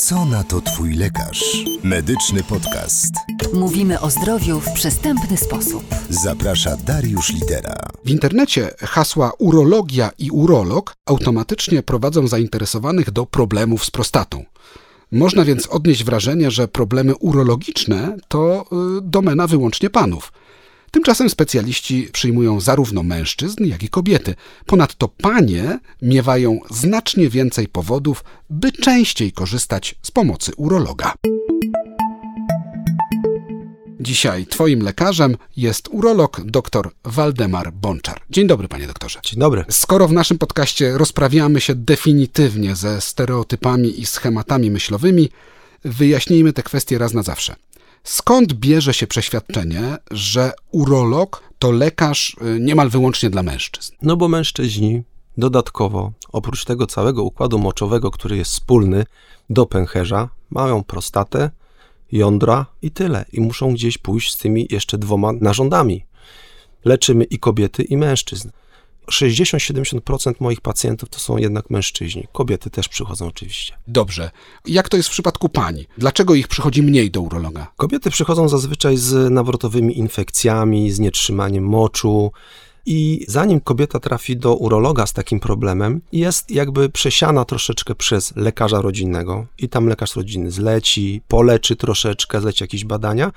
Co na to Twój lekarz? Medyczny podcast. Mówimy o zdrowiu w przystępny sposób. Zaprasza Dariusz Litera. W internecie hasła urologia i urolog automatycznie prowadzą zainteresowanych do problemów z prostatą. Można więc odnieść wrażenie, że problemy urologiczne to y, domena wyłącznie panów. Tymczasem specjaliści przyjmują zarówno mężczyzn, jak i kobiety. Ponadto panie miewają znacznie więcej powodów, by częściej korzystać z pomocy urologa. Dzisiaj Twoim lekarzem jest urolog dr Waldemar Bączar. Dzień dobry, panie doktorze. Dzień dobry. Skoro w naszym podcaście rozprawiamy się definitywnie ze stereotypami i schematami myślowymi, wyjaśnijmy te kwestie raz na zawsze. Skąd bierze się przeświadczenie, że urolog to lekarz y, niemal wyłącznie dla mężczyzn? No bo mężczyźni dodatkowo, oprócz tego całego układu moczowego, który jest wspólny do pęcherza, mają prostatę, jądra i tyle. I muszą gdzieś pójść z tymi jeszcze dwoma narządami. Leczymy i kobiety, i mężczyzn. 60-70% moich pacjentów to są jednak mężczyźni. Kobiety też przychodzą oczywiście. Dobrze. Jak to jest w przypadku pań? Dlaczego ich przychodzi mniej do urologa? Kobiety przychodzą zazwyczaj z nawrotowymi infekcjami, z nietrzymaniem moczu. I zanim kobieta trafi do urologa z takim problemem, jest jakby przesiana troszeczkę przez lekarza rodzinnego, i tam lekarz rodzinny zleci, poleczy troszeczkę, zleci jakieś badania,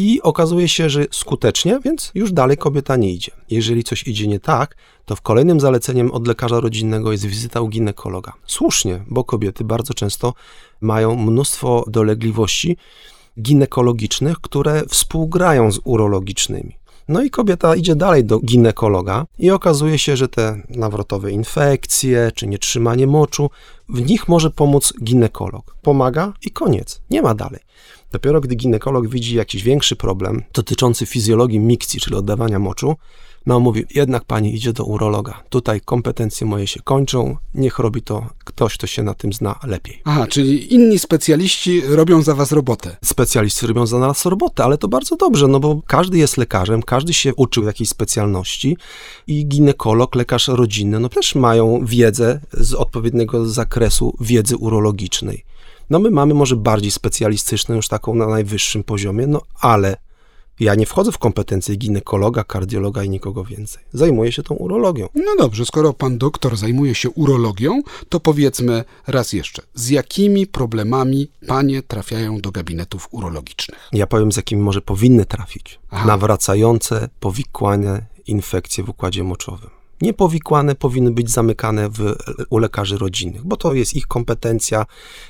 i okazuje się, że skutecznie, więc już dalej kobieta nie idzie. Jeżeli coś idzie nie tak, to w kolejnym zaleceniem od lekarza rodzinnego jest wizyta u ginekologa. Słusznie, bo kobiety bardzo często mają mnóstwo dolegliwości ginekologicznych, które współgrają z urologicznymi. No i kobieta idzie dalej do ginekologa i okazuje się, że te nawrotowe infekcje czy nietrzymanie moczu, w nich może pomóc ginekolog. Pomaga i koniec. Nie ma dalej. Dopiero gdy ginekolog widzi jakiś większy problem dotyczący fizjologii mikcji, czyli oddawania moczu, no mówi, jednak pani idzie do urologa. Tutaj kompetencje moje się kończą, niech robi to ktoś, kto się na tym zna lepiej. Aha, czyli inni specjaliści robią za was robotę. Specjaliści robią za nas robotę, ale to bardzo dobrze, no bo każdy jest lekarzem, każdy się uczył jakiejś specjalności i ginekolog, lekarz rodzinny, no też mają wiedzę z odpowiedniego zakresu wiedzy urologicznej. No my mamy może bardziej specjalistyczną, już taką na najwyższym poziomie, no ale ja nie wchodzę w kompetencje ginekologa, kardiologa i nikogo więcej. Zajmuję się tą urologią. No dobrze, skoro pan doktor zajmuje się urologią, to powiedzmy raz jeszcze, z jakimi problemami panie trafiają do gabinetów urologicznych? Ja powiem, z jakimi może powinny trafić. Aha. Nawracające, powikłane infekcje w układzie moczowym. Niepowikłane powinny być zamykane w, u lekarzy rodzinnych, bo to jest ich kompetencja.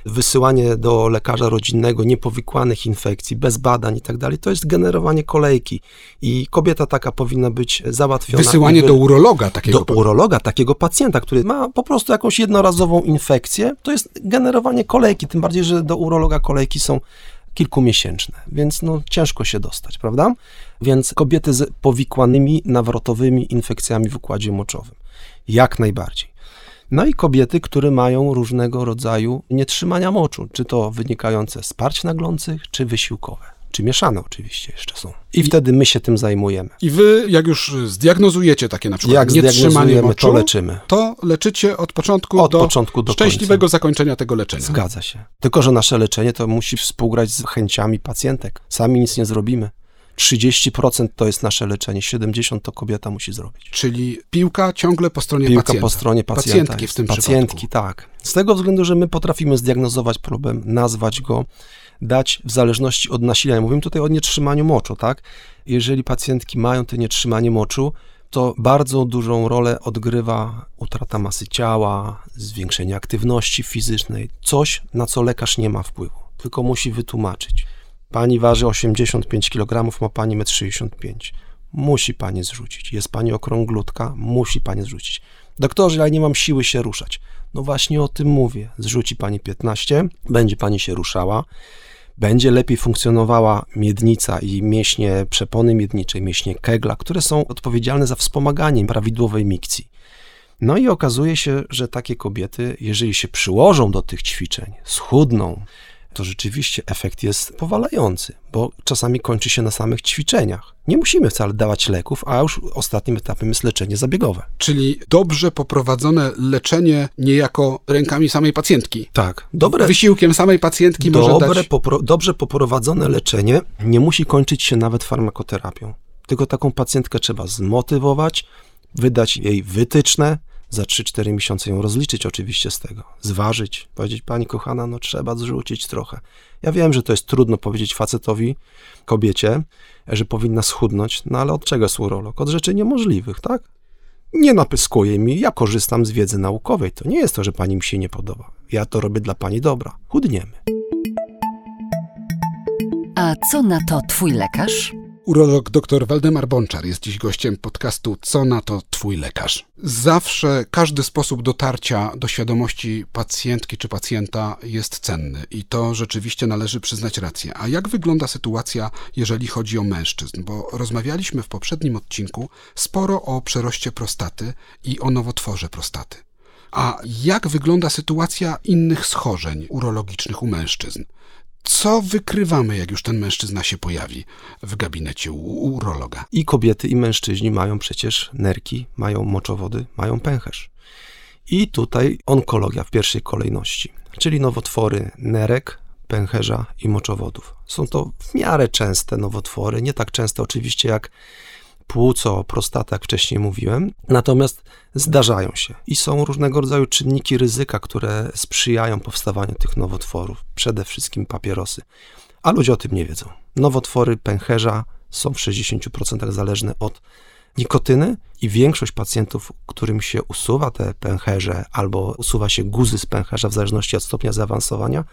Wysyłanie do lekarza rodzinnego niepowikłanych infekcji, bez badań i tak dalej, to jest generowanie kolejki. I kobieta taka powinna być załatwiona. Wysyłanie do urologa takiego. do urologa, takiego pacjenta, który ma po prostu jakąś jednorazową infekcję, to jest generowanie kolejki, tym bardziej, że do urologa kolejki są kilkumiesięczne, więc no ciężko się dostać, prawda? Więc kobiety z powikłanymi, nawrotowymi infekcjami w układzie moczowym. Jak najbardziej. No i kobiety, które mają różnego rodzaju nietrzymania moczu, czy to wynikające z parć naglących, czy wysiłkowe, czy mieszane oczywiście jeszcze są. I wtedy my się tym zajmujemy. I wy, jak już zdiagnozujecie takie na przykład Jak nietrzymanie moczu, to leczymy. to leczycie od początku Od do początku do szczęśliwego końca. zakończenia tego leczenia. Zgadza się. Tylko, że nasze leczenie to musi współgrać z chęciami pacjentek. Sami nic nie zrobimy. 30% to jest nasze leczenie, 70% to kobieta musi zrobić. Czyli piłka ciągle po stronie Piłka pacjenta. po stronie pacjenta. Pacjentki w tym Pacjentki, przypadku. tak. Z tego względu, że my potrafimy zdiagnozować problem, nazwać go, dać w zależności od nasilenia. Mówimy tutaj o nietrzymaniu moczu, tak? Jeżeli pacjentki mają to nietrzymanie moczu, to bardzo dużą rolę odgrywa utrata masy ciała, zwiększenie aktywności fizycznej, coś, na co lekarz nie ma wpływu, tylko musi wytłumaczyć. Pani waży 85 kg, ma pani 1,65 m. Musi pani zrzucić. Jest pani okrąglutka, musi pani zrzucić. Doktorze, ale nie mam siły się ruszać. No właśnie o tym mówię. Zrzuci pani 15, będzie pani się ruszała, będzie lepiej funkcjonowała miednica i mięśnie przepony miedniczej, mięśnie kegla, które są odpowiedzialne za wspomaganie prawidłowej mikcji. No i okazuje się, że takie kobiety, jeżeli się przyłożą do tych ćwiczeń, schudną, to rzeczywiście efekt jest powalający, bo czasami kończy się na samych ćwiczeniach. Nie musimy wcale dawać leków, a już ostatnim etapem jest leczenie zabiegowe. Czyli dobrze poprowadzone leczenie niejako rękami samej pacjentki. Tak, dobre, Wysiłkiem samej pacjentki może dobre dać... popro, dobrze poprowadzone leczenie nie musi kończyć się nawet farmakoterapią. Tylko taką pacjentkę trzeba zmotywować, wydać jej wytyczne, za 3-4 miesiące ją rozliczyć oczywiście z tego, zważyć, powiedzieć, pani kochana, no trzeba zrzucić trochę. Ja wiem, że to jest trudno powiedzieć facetowi, kobiecie, że powinna schudnąć, no ale od czego jest urolog? Od rzeczy niemożliwych, tak? Nie napyskuje mi, ja korzystam z wiedzy naukowej. To nie jest to, że pani mi się nie podoba. Ja to robię dla pani dobra. Chudniemy. A co na to twój lekarz? Urolog dr Waldemar Bączar jest dziś gościem podcastu Co na to Twój lekarz. Zawsze każdy sposób dotarcia do świadomości pacjentki czy pacjenta jest cenny i to rzeczywiście należy przyznać rację. A jak wygląda sytuacja, jeżeli chodzi o mężczyzn? Bo rozmawialiśmy w poprzednim odcinku sporo o przeroście prostaty i o nowotworze prostaty. A jak wygląda sytuacja innych schorzeń urologicznych u mężczyzn? Co wykrywamy, jak już ten mężczyzna się pojawi w gabinecie u urologa? I kobiety, i mężczyźni mają przecież nerki, mają moczowody, mają pęcherz. I tutaj onkologia w pierwszej kolejności, czyli nowotwory nerek, pęcherza i moczowodów. Są to w miarę częste nowotwory, nie tak częste oczywiście jak płuco, prostata, jak wcześniej mówiłem, natomiast zdarzają się i są różnego rodzaju czynniki ryzyka, które sprzyjają powstawaniu tych nowotworów, przede wszystkim papierosy. A ludzie o tym nie wiedzą. Nowotwory pęcherza są w 60% zależne od nikotyny i większość pacjentów, którym się usuwa te pęcherze albo usuwa się guzy z pęcherza w zależności od stopnia zaawansowania,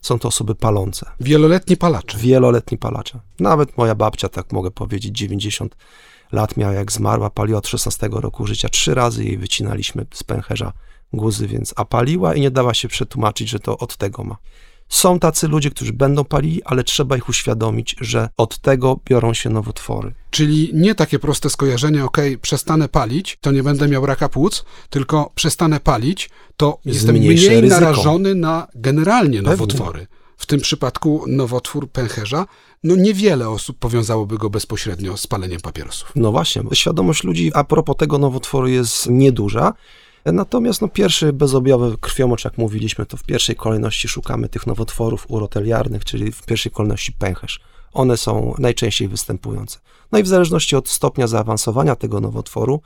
są to osoby palące. Wieloletni palacze. Wieloletni palacze. Nawet moja babcia, tak mogę powiedzieć, 90 lat miała jak zmarła, paliła od 16 roku życia. Trzy razy jej wycinaliśmy z pęcherza guzy, więc a paliła i nie dała się przetłumaczyć, że to od tego ma. Są tacy ludzie, którzy będą palili, ale trzeba ich uświadomić, że od tego biorą się nowotwory. Czyli nie takie proste skojarzenie, ok, przestanę palić, to nie będę miał raka płuc, tylko przestanę palić, to jestem mniej ryzyko. narażony na generalnie Pewnie. nowotwory. W tym przypadku nowotwór pęcherza, no niewiele osób powiązałoby go bezpośrednio z paleniem papierosów. No właśnie, świadomość ludzi a propos tego nowotworu jest nieduża. Natomiast no, pierwszy bezobjawowy krwiomocz, jak mówiliśmy, to w pierwszej kolejności szukamy tych nowotworów uroteliarnych, czyli w pierwszej kolejności pęcherz. One są najczęściej występujące. No i w zależności od stopnia zaawansowania tego nowotworu,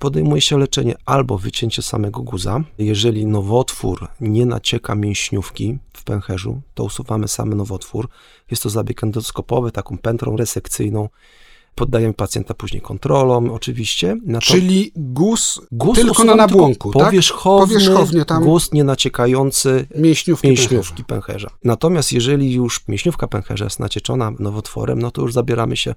podejmuje się leczenie albo wycięcie samego guza. Jeżeli nowotwór nie nacieka mięśniówki w pęcherzu, to usuwamy sam nowotwór. Jest to zabieg endoskopowy, taką pętrą resekcyjną. Poddajemy pacjenta później kontrolom, oczywiście. Nato- Czyli guz, Guz tylko na nabłonku, tak? powierzchowny, Powierzchownie tam guz nie naciekający mięśniówki, mięśniówki pęcherza. pęcherza. Natomiast jeżeli już mięśniówka pęcherza jest nacieczona nowotworem, no to już zabieramy się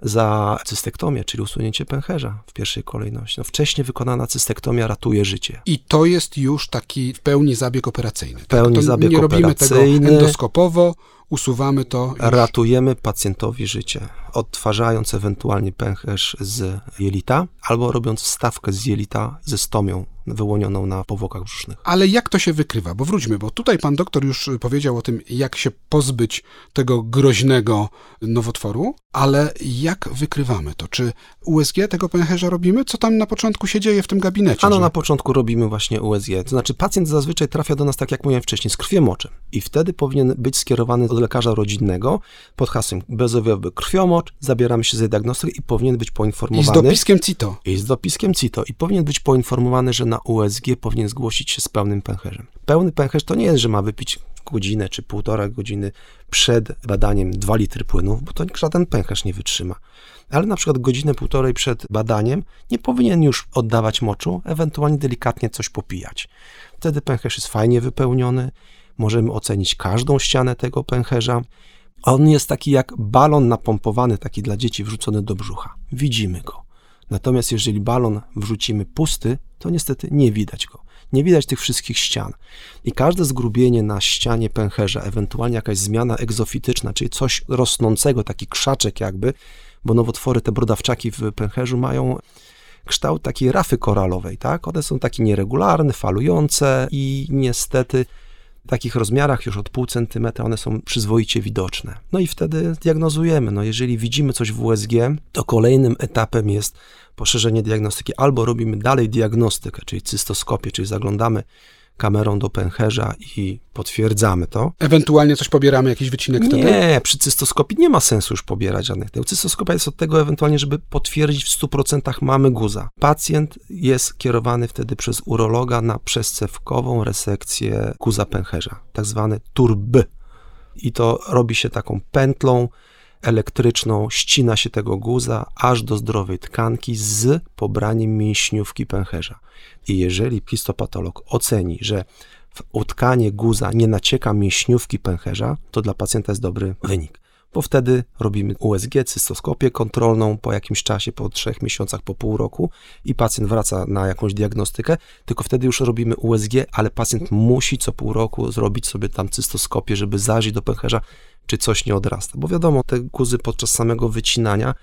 za cystektomię, czyli usunięcie pęcherza w pierwszej kolejności. No, wcześniej wykonana cystektomia ratuje życie. I to jest już taki w pełni zabieg operacyjny. tak? pełni to zabieg nie robimy tego operacyjny. endoskopowo, usuwamy to. już. Ratujemy pacjentowi życie, odtwarzając ewentualnie pęcherz z jelita, albo robiąc wstawkę z jelita ze stomią wyłonioną na powłokach brzusznych. Ale jak to się wykrywa? Bo wróćmy, bo tutaj pan doktor już powiedział o tym, jak się pozbyć tego groźnego nowotworu, ale jak wykrywamy to? Czy USG tego pęcherza robimy? Co tam na początku się dzieje w tym gabinecie? Ano że- na początku robimy właśnie USG. To znaczy pacjent zazwyczaj trafia do nas, tak jak mówiłem wcześniej, z krwiomoczem. I wtedy powinien być skierowany do lekarza rodzinnego pod hasłem bezobjawowy krwiomocz, zabieramy się za diagnostykę i powinien być I z poinformowany. dopiskiem CITO. I z dopiskiem CITO. I powinien być poinformowany, że na USG powinien zgłosić się z pełnym pęcherzem. Pełny pęcherz to nie jest, że ma wypić godzinę czy półtora godziny przed badaniem 2 litry płynów, bo to żaden pęcherz nie wytrzyma. Ale na przykład godzinę, półtorej przed badaniem nie powinien już oddawać moczu, ewentualnie delikatnie coś popijać. Wtedy pęcherz jest fajnie wypełniony, możemy ocenić każdą ścianę tego pęcherza. On jest taki jak balon napompowany, taki dla dzieci wrzucony do brzucha. Widzimy go. Natomiast jeżeli balon wrzucimy pusty, to niestety nie widać go. Nie widać tych wszystkich ścian. I każde zgrubienie na ścianie pęcherza, ewentualnie jakaś zmiana egzofityczna, czyli coś rosnącego, taki krzaczek jakby, bo nowotwory, te brodawczaki w pęcherzu mają kształt takiej rafy koralowej, tak? One są takie nieregularne, falujące i niestety W takich rozmiarach już od pół centymetra one są przyzwoicie widoczne. No i wtedy diagnozujemy. No jeżeli widzimy coś w USG, to kolejnym etapem jest poszerzenie diagnostyki. Albo robimy dalej diagnostykę, czyli cystoskopię, czyli zaglądamy kamerą do pęcherza i potwierdzamy to. Ewentualnie coś pobieramy, jakiś wycinek wtedy? Nie, przy cystoskopii nie ma sensu już pobierać żadnych tego. Cystoskopia jest od tego ewentualnie, żeby potwierdzić w 100% mamy guza. Pacjent jest kierowany wtedy przez urologa na przezcewkową resekcję guza pęcherza, tak zwany TURB. I to robi się taką pętlą elektryczną, ścina się tego guza aż do zdrowej tkanki z pobraniem mięśniówki pęcherza. I jeżeli histopatolog oceni, że w utkanie guza nie nacieka mięśniówki pęcherza, to dla pacjenta jest dobry wynik. Bo wtedy robimy USG, cystoskopię kontrolną po jakimś czasie, po trzech miesiącach, po pół roku i pacjent wraca na jakąś diagnostykę, tylko wtedy już robimy USG, ale pacjent musi co pół roku zrobić sobie tam cystoskopię, żeby zajrzeć do pęcherza, czy coś nie odrasta. Bo wiadomo, te guzy podczas samego wycinania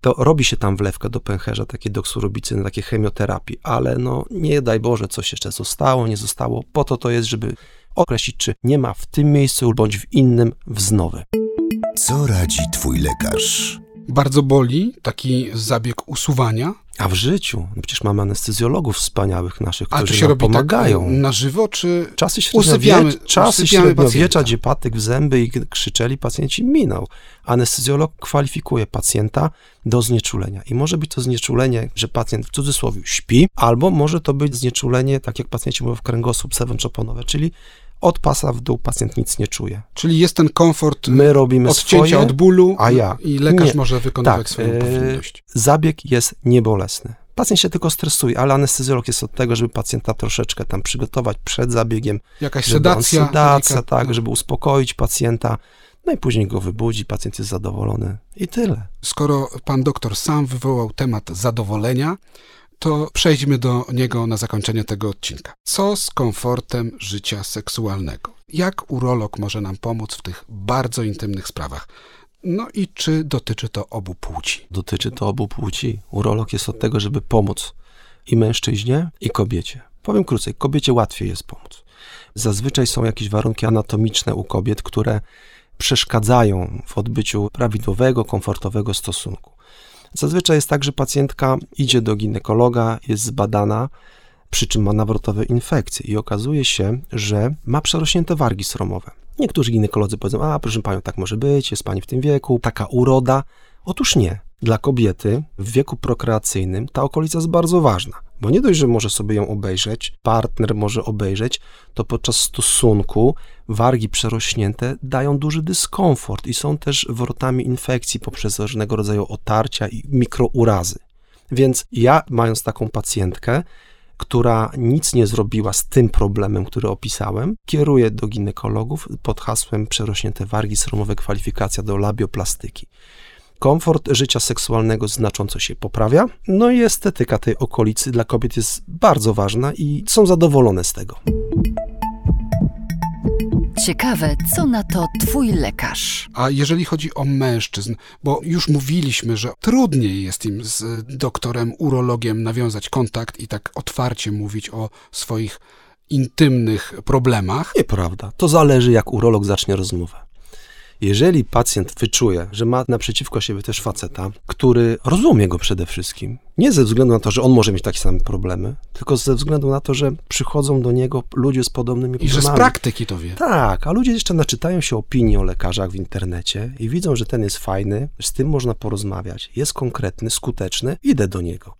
to robi się tam wlewka do pęcherza, takie doksurobicyny, takie chemioterapii, ale no nie daj Boże, coś jeszcze zostało, nie zostało. Po to to jest, żeby określić, czy nie ma w tym miejscu bądź w innym wznowy. Co radzi twój lekarz? Bardzo boli taki zabieg usuwania. A w życiu, no przecież mamy anestezjologów wspaniałych naszych, A to którzy się nam robi pomagają. tak na żywo, czy Czasy usypiamy, czasy średniowiecza gdzie patyk w zęby i krzyczeli, pacjenci minął. Anestezjolog kwalifikuje pacjenta do znieczulenia. I może być to znieczulenie, że pacjent w cudzysłowie śpi, albo może to być znieczulenie, tak jak pacjenci mówią w kręgosłup sewęczoponowe, czyli od pasa w dół pacjent nic nie czuje. Czyli jest ten komfort My robimy odcięcia swoje, od bólu a ja i lekarz nie. może wykonywać Tak, swoją e, powinność. zabieg jest niebolesny. Pacjent się tylko stresuje, ale anestezjolog jest od tego, żeby pacjenta troszeczkę tam przygotować przed zabiegiem, Jakaś sedacja. sedacja tak, żeby uspokoić pacjenta, no i później go wybudzi, pacjent jest zadowolony i tyle. Skoro pan doktor sam wywołał temat zadowolenia, to przejdźmy do niego na zakończenie tego odcinka. Co z komfortem życia seksualnego? Jak urolog może nam pomóc w tych bardzo intymnych sprawach? No i czy dotyczy to obu płci? Dotyczy to obu płci. Urolog jest od tego, żeby pomóc i mężczyźnie, i kobiecie. Powiem krócej, kobiecie łatwiej jest pomóc. Zazwyczaj są jakieś warunki anatomiczne u kobiet, które przeszkadzają w odbyciu prawidłowego, komfortowego stosunku. Zazwyczaj jest tak, że pacjentka idzie do ginekologa, jest zbadana, przy czym ma nawrotowe infekcje i okazuje się, że ma przerośnięte wargi sromowe. Niektórzy ginekolodzy powiedzą, a proszę panią, tak może być, jest pani w tym wieku, taka uroda. Otóż nie. Dla kobiety w wieku prokreacyjnym ta okolica jest bardzo ważna, bo nie dość, że może sobie ją obejrzeć, partner może obejrzeć, to podczas stosunku wargi przerośnięte dają duży dyskomfort i są też wrotami infekcji poprzez różnego rodzaju otarcia i mikrourazy. Więc ja, mając taką pacjentkę, która nic nie zrobiła z tym problemem, który opisałem, kieruję do ginekologów pod hasłem przerośnięte wargi sromowe, kwalifikacja do labioplastyki. Komfort życia seksualnego znacząco się poprawia, no i estetyka tej okolicy dla kobiet jest bardzo ważna i są zadowolone z tego. Ciekawe, co na to twój lekarz? A jeżeli chodzi o mężczyzn, bo już mówiliśmy, że trudniej jest im z doktorem, urologiem nawiązać kontakt i tak otwarcie mówić o swoich intymnych problemach. Nieprawda. To zależy, jak urolog zacznie rozmowę. Jeżeli pacjent wyczuje, że ma naprzeciwko siebie też faceta, który rozumie go przede wszystkim, nie ze względu na to, że on może mieć takie same problemy, tylko ze względu na to, że przychodzą do niego ludzie z podobnymi I że problemami. z praktyki to wie. Tak, a ludzie jeszcze naczytają się opinii o lekarzach w internecie i widzą, że ten jest fajny, z tym można porozmawiać, jest konkretny, skuteczny, idę do niego.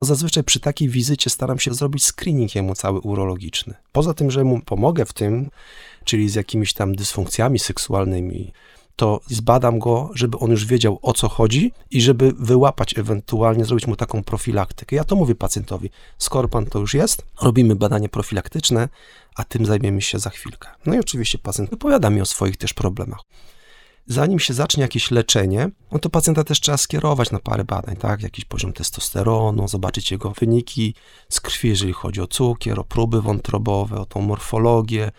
Zazwyczaj przy takiej wizycie staram się zrobić screening jemu cały urologiczny. Poza tym, że mu pomogę w tym, czyli z jakimiś tam dysfunkcjami seksualnymi, to zbadam go, żeby on już wiedział o co chodzi i żeby wyłapać, ewentualnie zrobić mu taką profilaktykę. Ja to mówię pacjentowi, skoro pan to już jest, robimy badanie profilaktyczne, a tym zajmiemy się za chwilkę. No i oczywiście pacjent wypowiada mi o swoich też problemach. Zanim się zacznie jakieś leczenie, no to pacjenta też trzeba skierować na parę badań, tak? Jakiś poziom testosteronu, zobaczyć jego wyniki z krwi, jeżeli chodzi o cukier, o próby wątrobowe, o tą morfologię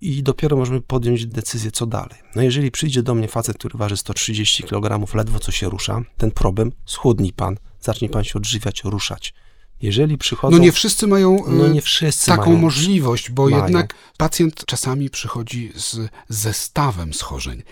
i dopiero możemy podjąć decyzję, co dalej. No jeżeli przyjdzie do mnie facet, który waży 130 kg, ledwo co się rusza, ten problem, schudnij pan, zacznie pan się odżywiać, ruszać. Jeżeli przychodzą... No nie wszyscy mają No y, nie wszyscy taką mają. możliwość, bo Mają. jednak pacjent czasami przychodzi z zestawem schorzeń.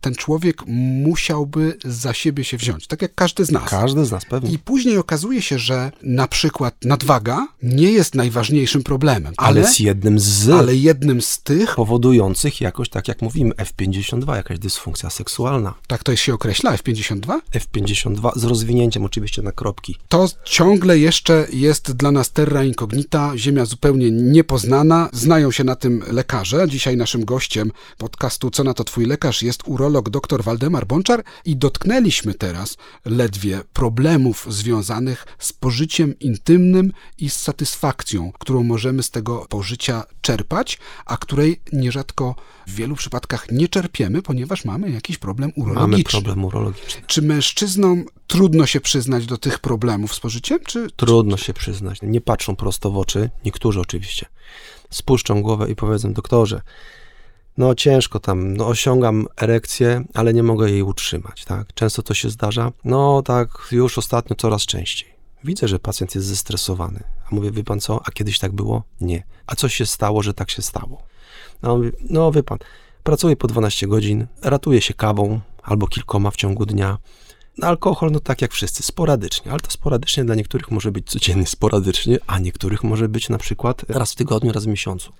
Ten człowiek musiałby za siebie się wziąć, tak jak każdy z nas. Każdy z nas pewnie. I później okazuje się, że na przykład nadwaga nie jest najważniejszym problemem, ale ale, jest jednym z ale jednym z tych, powodujących jakoś, tak jak mówimy, F52, jakaś dysfunkcja seksualna. tak to się określa, F52, F52 z rozwinięciem oczywiście na kropki. to ciągle jeszcze jest dla nas terra incognita, ziemia zupełnie niepoznana. Znają się na tym lekarze. Dzisiaj naszym gościem podcastu Co na to twój lekarz jest urolog dr Waldemar Bączar i dotknęliśmy teraz ledwie problemów związanych z pożyciem intymnym i z satysfakcją, którą możemy z tego pożycia czerpać, a której nierzadko w wielu przypadkach nie czerpiemy, ponieważ mamy jakiś problem Mamy urologiczny. problem urologiczny. Czy mężczyznom trudno się przyznać do tych problemów z pożyciem? Czy Trudno się przyznać. Nie patrzą prosto w oczy, niektórzy oczywiście. Spuszczą głowę i powiedzą, doktorze, no ciężko tam, no osiągam erekcję, ale nie mogę jej utrzymać, tak? Często to się zdarza. No tak, już ostatnio coraz częściej. Widzę, że pacjent jest zestresowany. A mówię, wie pan co, a kiedyś tak było? Nie. A co się stało, że tak się stało? No, on mówi, no wie pan, pracuję po 12 godzin, ratuję się kawą albo kilkoma w ciągu dnia. No, alkohol, no tak jak wszyscy, sporadycznie, ale to sporadycznie dla niektórych może być codziennie sporadycznie, a niektórych może być na przykład raz w tygodniu, raz w miesiącu.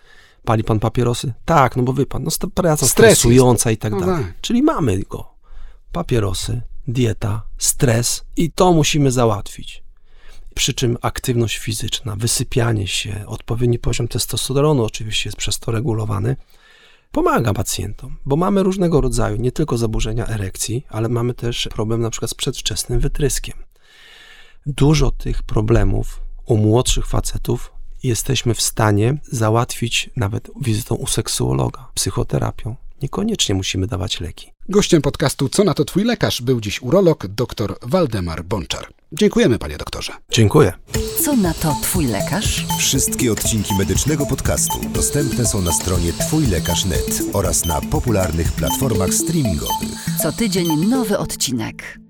Pali pan papierosy? Tak, no bo wie pan, no praca stresująca i tak No dalej. tak. Czyli mamy go. Papierosy, dieta, stres i to musimy załatwić. Przy czym aktywność fizyczna, wysypianie się, odpowiedni poziom testosteronu oczywiście jest przez to regulowany, pomaga pacjentom, bo mamy różnego rodzaju, nie tylko zaburzenia erekcji, ale mamy też problem na przykład z przedwczesnym wytryskiem. Dużo tych problemów u młodszych facetów jesteśmy w stanie załatwić nawet wizytą u seksuologa, psychoterapią. Niekoniecznie musimy dawać leki. Gościem podcastu Co na to twój lekarz był dziś urolog dr Waldemar Bączar. Dziękujemy panie doktorze. Dziękuję. Co na to twój lekarz? Wszystkie odcinki medycznego podcastu dostępne są na stronie twójlekarz.net oraz na popularnych platformach streamingowych. Co tydzień nowy odcinek.